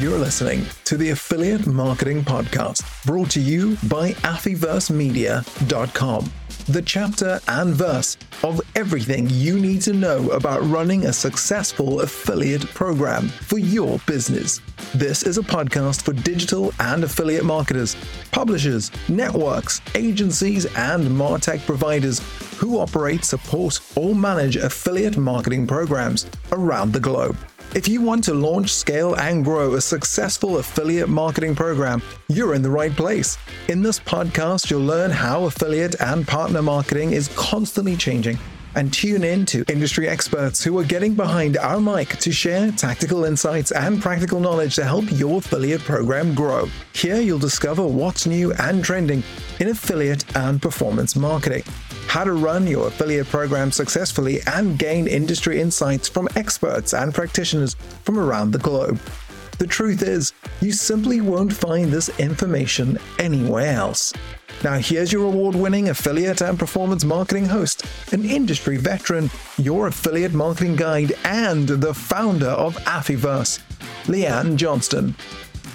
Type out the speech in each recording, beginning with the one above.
You're listening to the Affiliate Marketing Podcast, brought to you by AffiverseMedia.com, the chapter and verse of everything you need to know about running a successful affiliate program for your business. This is a podcast for digital and affiliate marketers, publishers, networks, agencies, and MarTech providers who operate, support, or manage affiliate marketing programs around the globe. If you want to launch, scale, and grow a successful affiliate marketing program, you're in the right place. In this podcast, you'll learn how affiliate and partner marketing is constantly changing and tune in to industry experts who are getting behind our mic to share tactical insights and practical knowledge to help your affiliate program grow. Here you'll discover what's new and trending in affiliate and performance marketing how to run your affiliate program successfully, and gain industry insights from experts and practitioners from around the globe. The truth is, you simply won't find this information anywhere else. Now, here's your award winning affiliate and performance marketing host, an industry veteran, your affiliate marketing guide, and the founder of Affiverse, Lee-Ann Johnstone.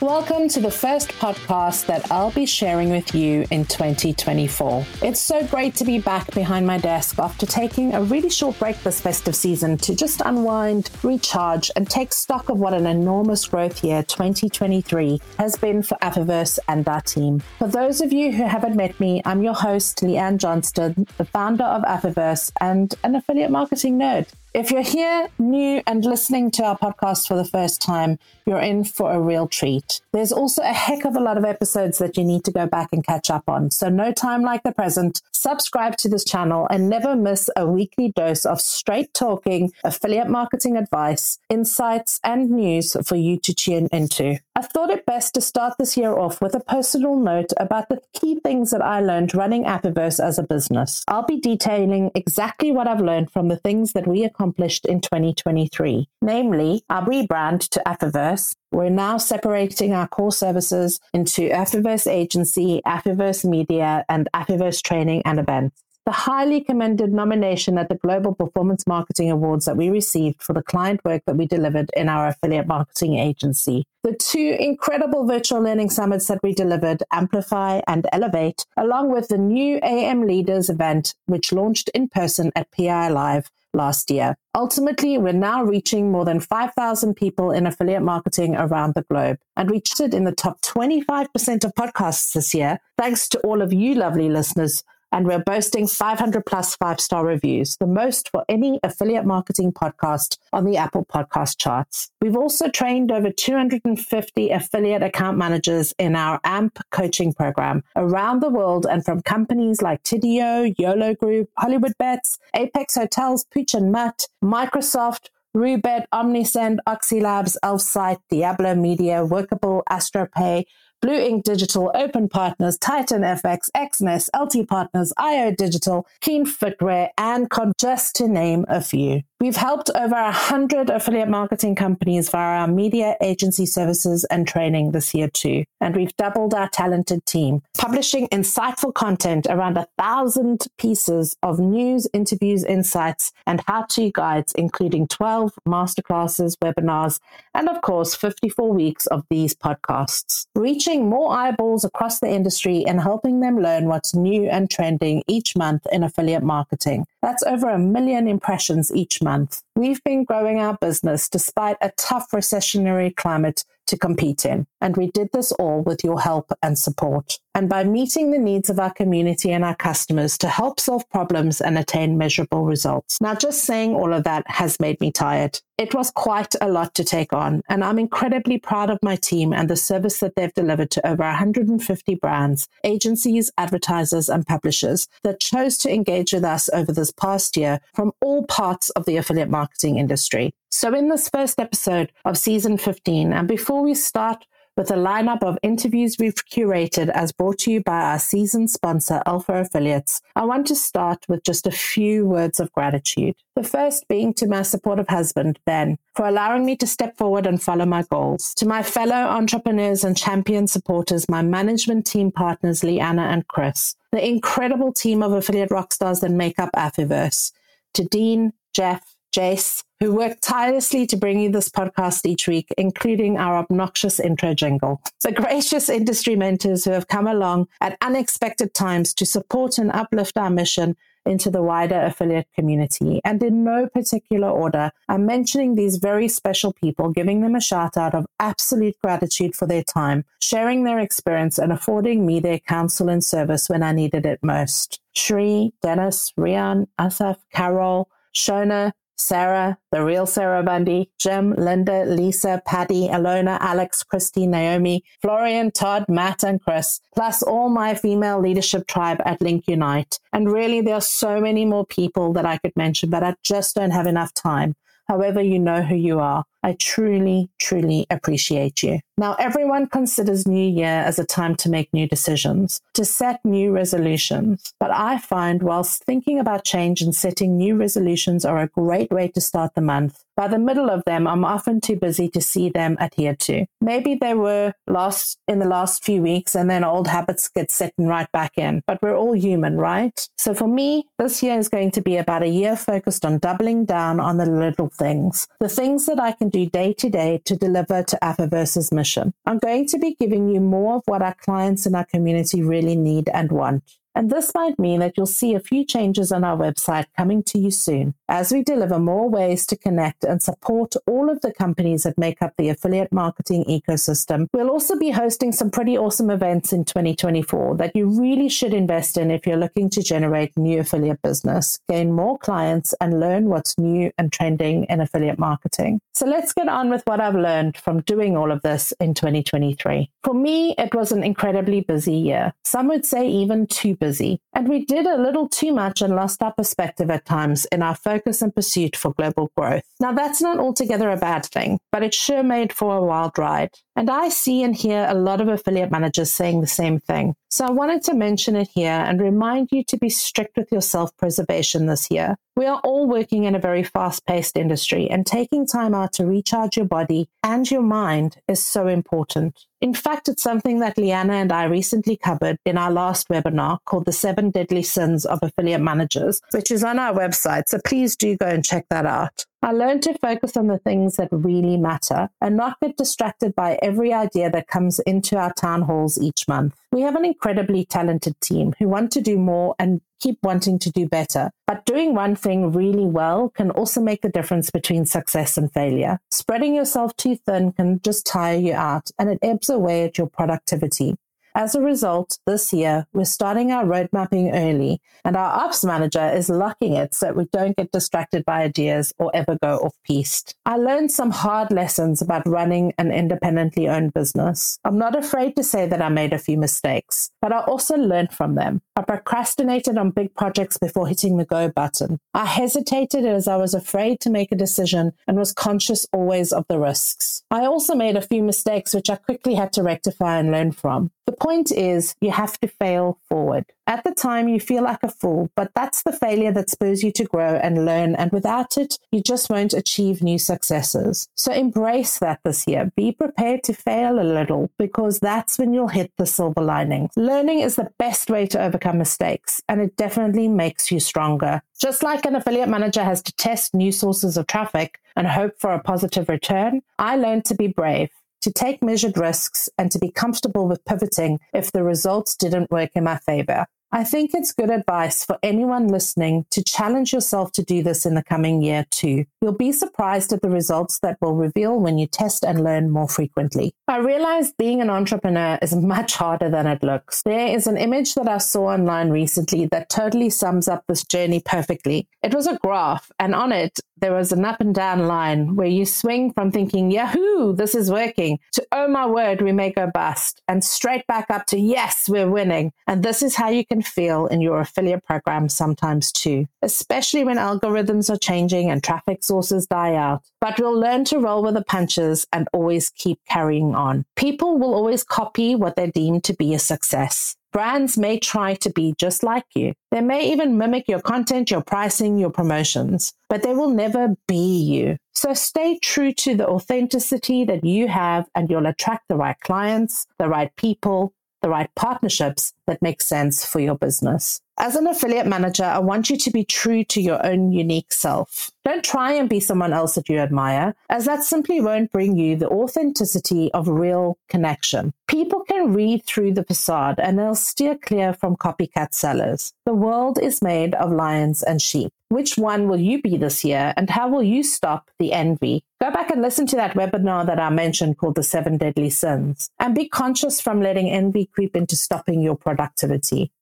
Welcome to the first podcast that I'll be sharing with you in 2024. It's so great to be back behind my desk after taking a really short break this festive season to just unwind, recharge, and take stock of what an enormous growth year 2023 has been for Affiverse and our team. For those of you who haven't met me, I'm your host, Lee-Ann Johnstone, the founder of Affiverse and an affiliate marketing nerd. If you're here new and listening to our podcast for the first time, you're in for a real treat. There's also a heck of a lot of episodes that you need to go back and catch up on. So, no time like the present. Subscribe to this channel and never miss a weekly dose of straight talking, affiliate marketing advice, insights, and news for you to tune into. I thought it best to start this year off with a personal note about the key things that I learned running Affiverse as a business. I'll be detailing exactly what I've learned from the things that we accomplished in 2023, namely our rebrand to Affiverse. We're now separating our core services into Affiverse Agency, Affiverse Media, and Affiverse Training and Events the highly commended nomination at the Global Performance Marketing Awards that we received for the client work that we delivered in our affiliate marketing agency. The two incredible virtual learning summits that we delivered, Amplify and Elevate, along with the new AM Leaders event, which launched in person at PI Live last year. Ultimately, we're now reaching more than 5,000 people in affiliate marketing around the globe. And we chatted in the top 25% of podcasts this year, thanks to all of you lovely listeners and we're boasting 500 plus five star reviews, the most for any affiliate marketing podcast on the Apple podcast charts. We've also trained over 250 affiliate account managers in our AMP coaching program around the world and from companies like Tidio, YOLO Group, Hollywood Bets, Apex Hotels, Pooch and Mutt, Microsoft, Roobet, Omnisend, Oxylabs, Elfsight, Diablo Media, Workable, AstroPay, Blue Ink Digital, Open Partners, Titan FX, XNES, LT Partners, IO Digital, Keen Footwear, and Con, just to name a few. We've helped over 100 affiliate marketing companies via our media agency services and training this year too. And we've doubled our talented team, publishing insightful content around a thousand pieces of news, interviews, insights, and how-to guides, including 12 masterclasses, webinars, and of course, 54 weeks of these podcasts. Reaching more eyeballs across the industry and helping them learn what's new and trending each month in affiliate marketing. That's over a million impressions each month month. We've been growing our business despite a tough recessionary climate to compete in. And we did this all with your help and support. And by meeting the needs of our community and our customers to help solve problems and attain measurable results. Now, just saying all of that has made me tired. It was quite a lot to take on, and I'm incredibly proud of my team and the service that they've delivered to over 150 brands, agencies, advertisers, and publishers that chose to engage with us over this past year from all parts of the affiliate marketing industry. So, in this first episode of season 15, and before we start with a lineup of interviews we've curated as brought to you by our season sponsor, Alpha Affiliates, I want to start with just a few words of gratitude. The first being to my supportive husband, Ben, for allowing me to step forward and follow my goals. To my fellow entrepreneurs and champion supporters, my management team partners, Leanna and Chris, the incredible team of affiliate rock stars that make up Affiverse. To Dean, Jeff, Jace, who work tirelessly to bring you this podcast each week, including our obnoxious intro jingle. The gracious industry mentors who have come along at unexpected times to support and uplift our mission into the wider affiliate community. And in no particular order, I'm mentioning these very special people, giving them a shout out of absolute gratitude for their time, sharing their experience, and affording me their counsel and service when I needed it most. Shri, Dennis, Rian, Asaf, Carol, Shona, Sarah, the real Sarah Bundy, Jim, Linda, Lisa, Patty, Alona, Alex, Christy, Naomi, Florian, Todd, Matt, and Chris, plus all my female leadership tribe at Link Unite. And really, there are so many more people that I could mention, but I just don't have enough time. However, you know who you are. I truly, truly appreciate you. Now, everyone considers New Year as a time to make new decisions, to set new resolutions. But I find whilst thinking about change and setting new resolutions are a great way to start the month, by the middle of them, I'm often too busy to see them adhered to. Maybe they were lost in the last few weeks and then old habits get set right back in, but we're all human, right? So for me, this year is going to be about a year focused on doubling down on the little things, the things that I can do day to day to deliver to Affiverse's mission. I'm going to be giving you more of what our clients and our community really need and want. And this might mean that you'll see a few changes on our website coming to you soon as we deliver more ways to connect and support all of the companies that make up the affiliate marketing ecosystem. We'll also be hosting some pretty awesome events in 2024 that you really should invest in if you're looking to generate new affiliate business, gain more clients, and learn what's new and trending in affiliate marketing. So let's get on with what I've learned from doing all of this in 2023. For me, it was an incredibly busy year. Some would say even too busy. And we did a little too much and lost our perspective at times in our focus and pursuit for global growth. Now, that's not altogether a bad thing, but it sure made for a wild ride. And I see and hear a lot of affiliate managers saying the same thing. So I wanted to mention it here and remind you to be strict with your self preservation this year. We are all working in a very fast paced industry, and taking time out to recharge your body and your mind is so important. In fact, it's something that Leanna and I recently covered in our last webinar called The Seven Deadly Sins of Affiliate Managers, which is on our website. So please do go and check that out. I learned to focus on the things that really matter and not get distracted by every idea that comes into our town halls each month. We have an incredibly talented team who want to do more and keep wanting to do better. But doing one thing really well can also make the difference between success and failure. Spreading yourself too thin can just tire you out and it ebbs away at your productivity. As a result, this year, we're starting our road mapping early, and our ops manager is locking it so we don't get distracted by ideas or ever go off piste. I learned some hard lessons about running an independently owned business. I'm not afraid to say that I made a few mistakes, but I also learned from them. I procrastinated on big projects before hitting the go button. I hesitated as I was afraid to make a decision and was conscious always of the risks. I also made a few mistakes which I quickly had to rectify and learn from. The point is, you have to fail forward. At the time, you feel like a fool, but that's the failure that spurs you to grow and learn. And without it, you just won't achieve new successes. So embrace that this year. Be prepared to fail a little because that's when you'll hit the silver lining. Learning is the best way to overcome mistakes, and it definitely makes you stronger. Just like an affiliate manager has to test new sources of traffic and hope for a positive return, I learned to be brave to take measured risks and to be comfortable with pivoting if the results didn't work in my favor. I think it's good advice for anyone listening to challenge yourself to do this in the coming year too. You'll be surprised at the results that will reveal when you test and learn more frequently. I realized being an entrepreneur is much harder than it looks. There is an image that I saw online recently that totally sums up this journey perfectly. It was a graph, and on it, there was an up and down line where you swing from thinking, Yahoo, this is working, to oh my word, we may go bust, and straight back up to yes, we're winning. And this is how you can feel in your affiliate program sometimes too, especially when algorithms are changing and traffic sources die out. But we'll learn to roll with the punches and always keep carrying on. People will always copy what they deem to be a success. Brands may try to be just like you. They may even mimic your content, your pricing, your promotions, but they will never be you. So stay true to the authenticity that you have and you'll attract the right clients, the right people, the right partnerships that makes sense for your business. As an affiliate manager, I want you to be true to your own unique self. Don't try and be someone else that you admire, as that simply won't bring you the authenticity of real connection. People can read through the facade and they'll steer clear from copycat sellers. The world is made of lions and sheep. Which one will you be this year and how will you stop the envy? Go back and listen to that webinar that I mentioned called The Seven Deadly Sins and be conscious from letting envy creep into stopping your productivity.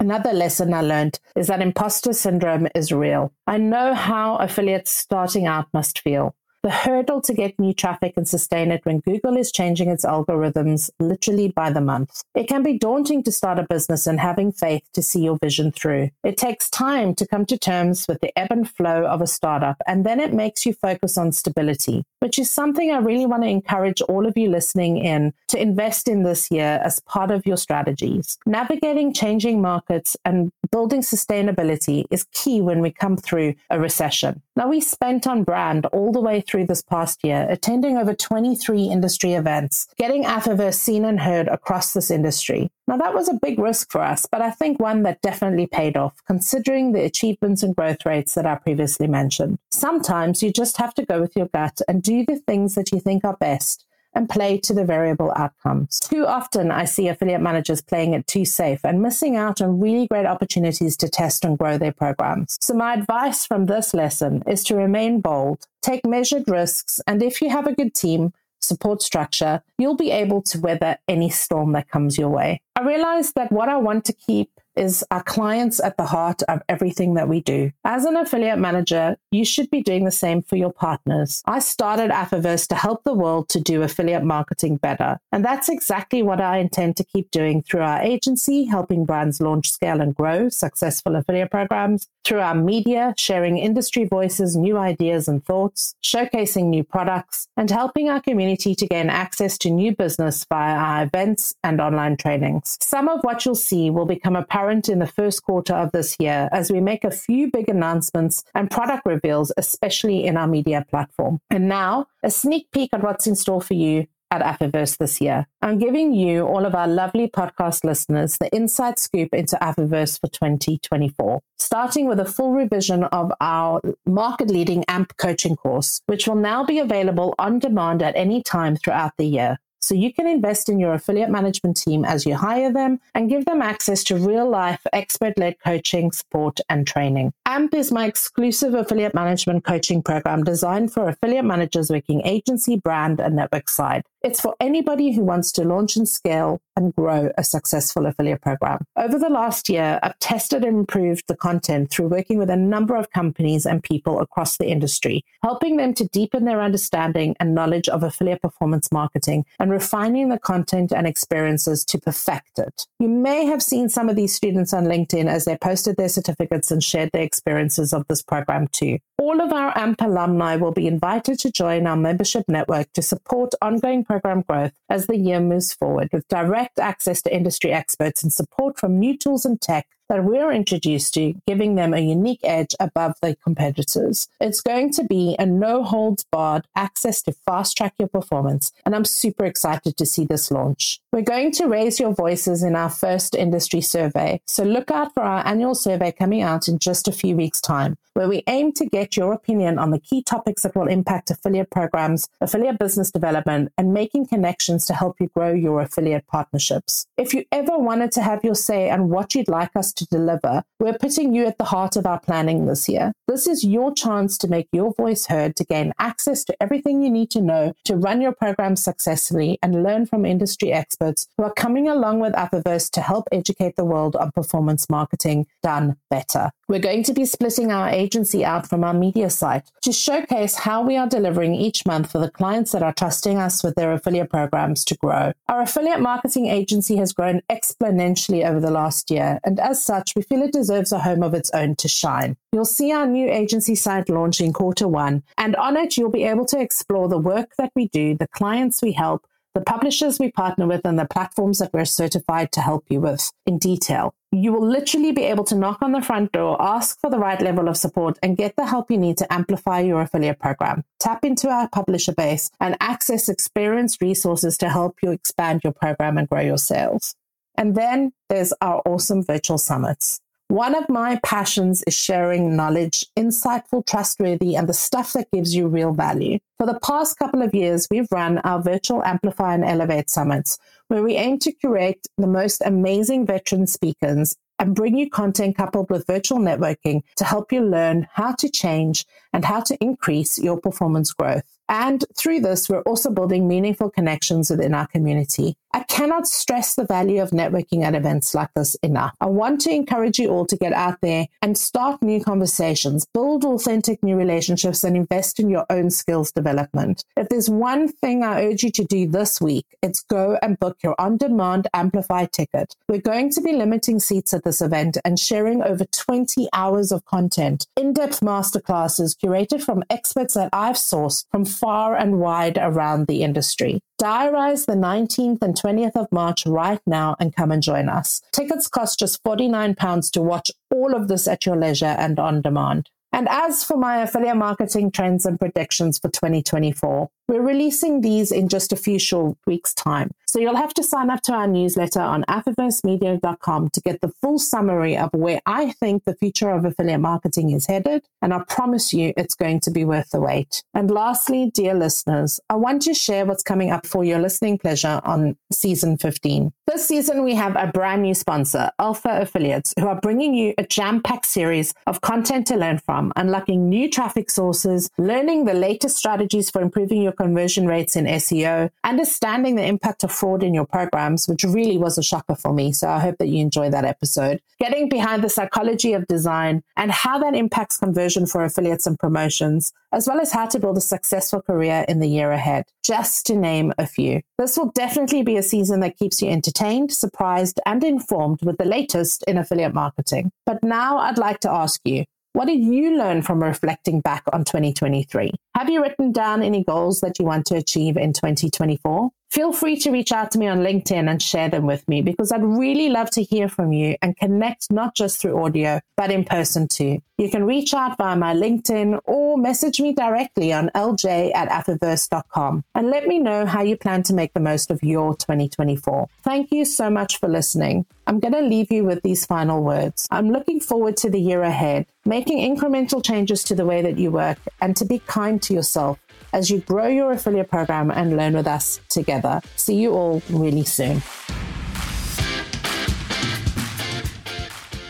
Another lesson I learned is that imposter syndrome is real. I know how affiliates starting out must feel the hurdle to get new traffic and sustain it when Google is changing its algorithms literally by the month. It can be daunting to start a business and having faith to see your vision through. It takes time to come to terms with the ebb and flow of a startup, and then it makes you focus on stability, which is something I really want to encourage all of you listening in to invest in this year as part of your strategies. Navigating changing markets and building sustainability is key when we come through a recession. Now, we spent on brand all the way through this past year, attending over 23 industry events, getting Affiverse seen and heard across this industry. Now, that was a big risk for us, but I think one that definitely paid off, considering the achievements and growth rates that I previously mentioned. Sometimes you just have to go with your gut and do the things that you think are best and play to the variable outcomes. Too often, I see affiliate managers playing it too safe and missing out on really great opportunities to test and grow their programs. So, my advice from this lesson is to remain bold, take measured risks, and if you have a good team, support structure, you'll be able to weather any storm that comes your way. I realized that what I want to keep is our clients at the heart of everything that we do. As an affiliate manager, you should be doing the same for your partners. I started Affiverse to help the world to do affiliate marketing better. And that's exactly what I intend to keep doing through our agency, helping brands launch, scale, and grow successful affiliate programs, through our media, sharing industry voices, new ideas and thoughts, showcasing new products, and helping our community to gain access to new business via our events and online trainings. Some of what you'll see will become apparent apparent in the first quarter of this year as we make a few big announcements and product reveals, especially in our media platform. And now, a sneak peek at what's in store for you at Affiverse this year. I'm giving you, all of our lovely podcast listeners, the inside scoop into Affiverse for 2024, starting with a full revision of our market leading AMP coaching course, which will now be available on demand at any time throughout the year. So you can invest in your affiliate management team as you hire them and give them access to real life expert led coaching, support, and training. AMP is my exclusive affiliate management coaching program designed for affiliate managers working agency, brand, and network side. It's for anybody who wants to launch and scale and grow a successful affiliate program. Over the last year, I've tested and improved the content through working with a number of companies and people across the industry, helping them to deepen their understanding and knowledge of affiliate performance marketing and refining the content and experiences to perfect it. You may have seen some of these students on LinkedIn as they posted their certificates and shared their experiences of this program too. All of our AMP alumni will be invited to join our membership network to support ongoing program growth as the year moves forward with direct access to industry experts and support from new tools and tech that we're introduced to, giving them a unique edge above the competitors. It's going to be a no holds barred access to fast track your performance, and I'm super excited to see this launch. We're going to raise your voices in our first industry survey, so look out for our annual survey coming out in just a few weeks' time, where we aim to get your opinion on the key topics that will impact affiliate programs, affiliate business development, and making connections to help you grow your affiliate partnerships. If you ever wanted to have your say on what you'd like us to deliver, we're putting you at the heart of our planning this year. This is your chance to make your voice heard, to gain access to everything you need to know to run your program successfully and learn from industry experts who are coming along with Affiverse to help educate the world on performance marketing done better. We're going to be splitting our agency out from our media site to showcase how we are delivering each month for the clients that are trusting us with their affiliate programs to grow. Our affiliate marketing agency has grown exponentially over the last year, and as such, we feel it deserves a home of its own to shine. You'll see our new agency site launch in quarter one, and on it, you'll be able to explore the work that we do, the clients we help, the publishers we partner with, and the platforms that we're certified to help you with in detail. You will literally be able to knock on the front door, ask for the right level of support, and get the help you need to amplify your affiliate program. Tap into our publisher base and access experienced resources to help you expand your program and grow your sales. And then there's our awesome virtual summits. One of my passions is sharing knowledge, insightful, trustworthy, and the stuff that gives you real value. For the past couple of years, we've run our virtual Amplify and Elevate summits, where we aim to curate the most amazing veteran speakers and bring you content coupled with virtual networking to help you learn how to change and how to increase your performance growth. And through this, we're also building meaningful connections within our community. I cannot stress the value of networking at events like this enough. I want to encourage you all to get out there and start new conversations, build authentic new relationships, and invest in your own skills development. If there's one thing I urge you to do this week, it's go and book your on demand Amplify ticket. We're going to be limiting seats at this event and sharing over 20 hours of content, in depth masterclasses curated from experts that I've sourced from far and wide around the industry. Diarize the 19th and 20th of March right now and come and join us. Tickets cost just £49 to watch all of this at your leisure and on demand. And as for my affiliate marketing trends and predictions for 2024, we're releasing these in just a few short weeks' time. So you'll have to sign up to our newsletter on affiversemedia.com to get the full summary of where I think the future of affiliate marketing is headed. And I promise you it's going to be worth the wait. And lastly, dear listeners, I want to share what's coming up for your listening pleasure on season 15. This season, we have a brand new sponsor, Alpha Affiliates, who are bringing you a jam packed series of content to learn from, unlocking new traffic sources, learning the latest strategies for improving your conversion rates in SEO, understanding the impact of fraud in your programs, which really was a shocker for me. So I hope that you enjoy that episode. Getting behind the psychology of design and how that impacts conversion for affiliates and promotions, as well as how to build a successful career in the year ahead, just to name a few. This will definitely be a season that keeps you entertained, surprised, and informed with the latest in affiliate marketing. But now I'd like to ask you, what did you learn from reflecting back on 2023? Have you written down any goals that you want to achieve in 2024? Feel free to reach out to me on LinkedIn and share them with me because I'd really love to hear from you and connect not just through audio, but in person too. You can reach out via my LinkedIn or message me directly on lj at affiverse.com and let me know how you plan to make the most of your 2024. Thank you so much for listening. I'm going to leave you with these final words. I'm looking forward to the year ahead, making incremental changes to the way that you work and to be kind to yourself as you grow your affiliate program and learn with us together. See you all really soon.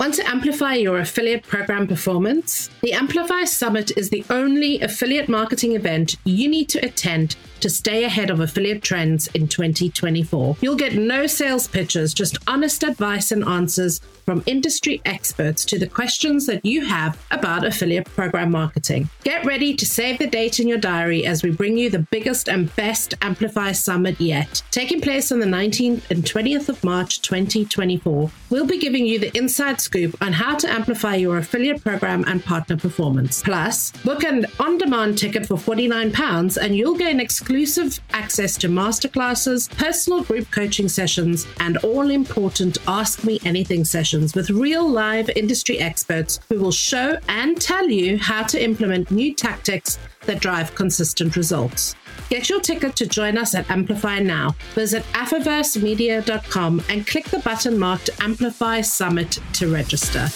Want to amplify your affiliate program performance? The Amplify Summit is the only affiliate marketing event you need to attend to stay ahead of affiliate trends in 2024. You'll get no sales pitches, just honest advice and answers from industry experts to the questions that you have about affiliate program marketing. Get ready to save the date in your diary as we bring you the biggest and best Amplify Summit yet. Taking place on the 19th and 20th of March 2024, we'll be giving you the inside scoop on how to amplify your affiliate program and partner performance. Plus, book an on demand ticket for £49 and you'll gain exclusive access to masterclasses, personal group coaching sessions, and all important Ask Me Anything sessions with real live industry experts who will show and tell you how to implement new tactics that drive consistent results. Get your ticket to join us at Amplify now. Visit affiversemedia.com and click the button marked Amplify Summit to register.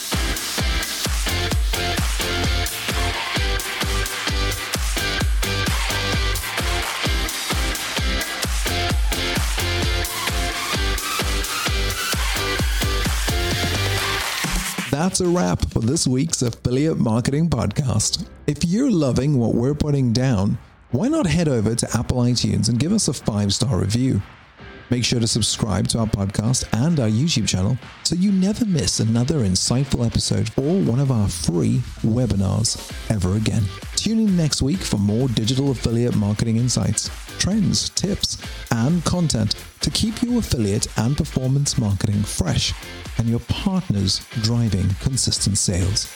that's a wrap for this week's Affiliate Marketing Podcast. If you're loving what we're putting down, why not head over to Apple iTunes and give us a five star review? Make sure to subscribe to our podcast and our YouTube channel so you never miss another insightful episode or one of our free webinars ever again. Tune in next week for more digital affiliate marketing insights, trends, tips, and content to keep your affiliate and performance marketing fresh and your partners driving consistent sales.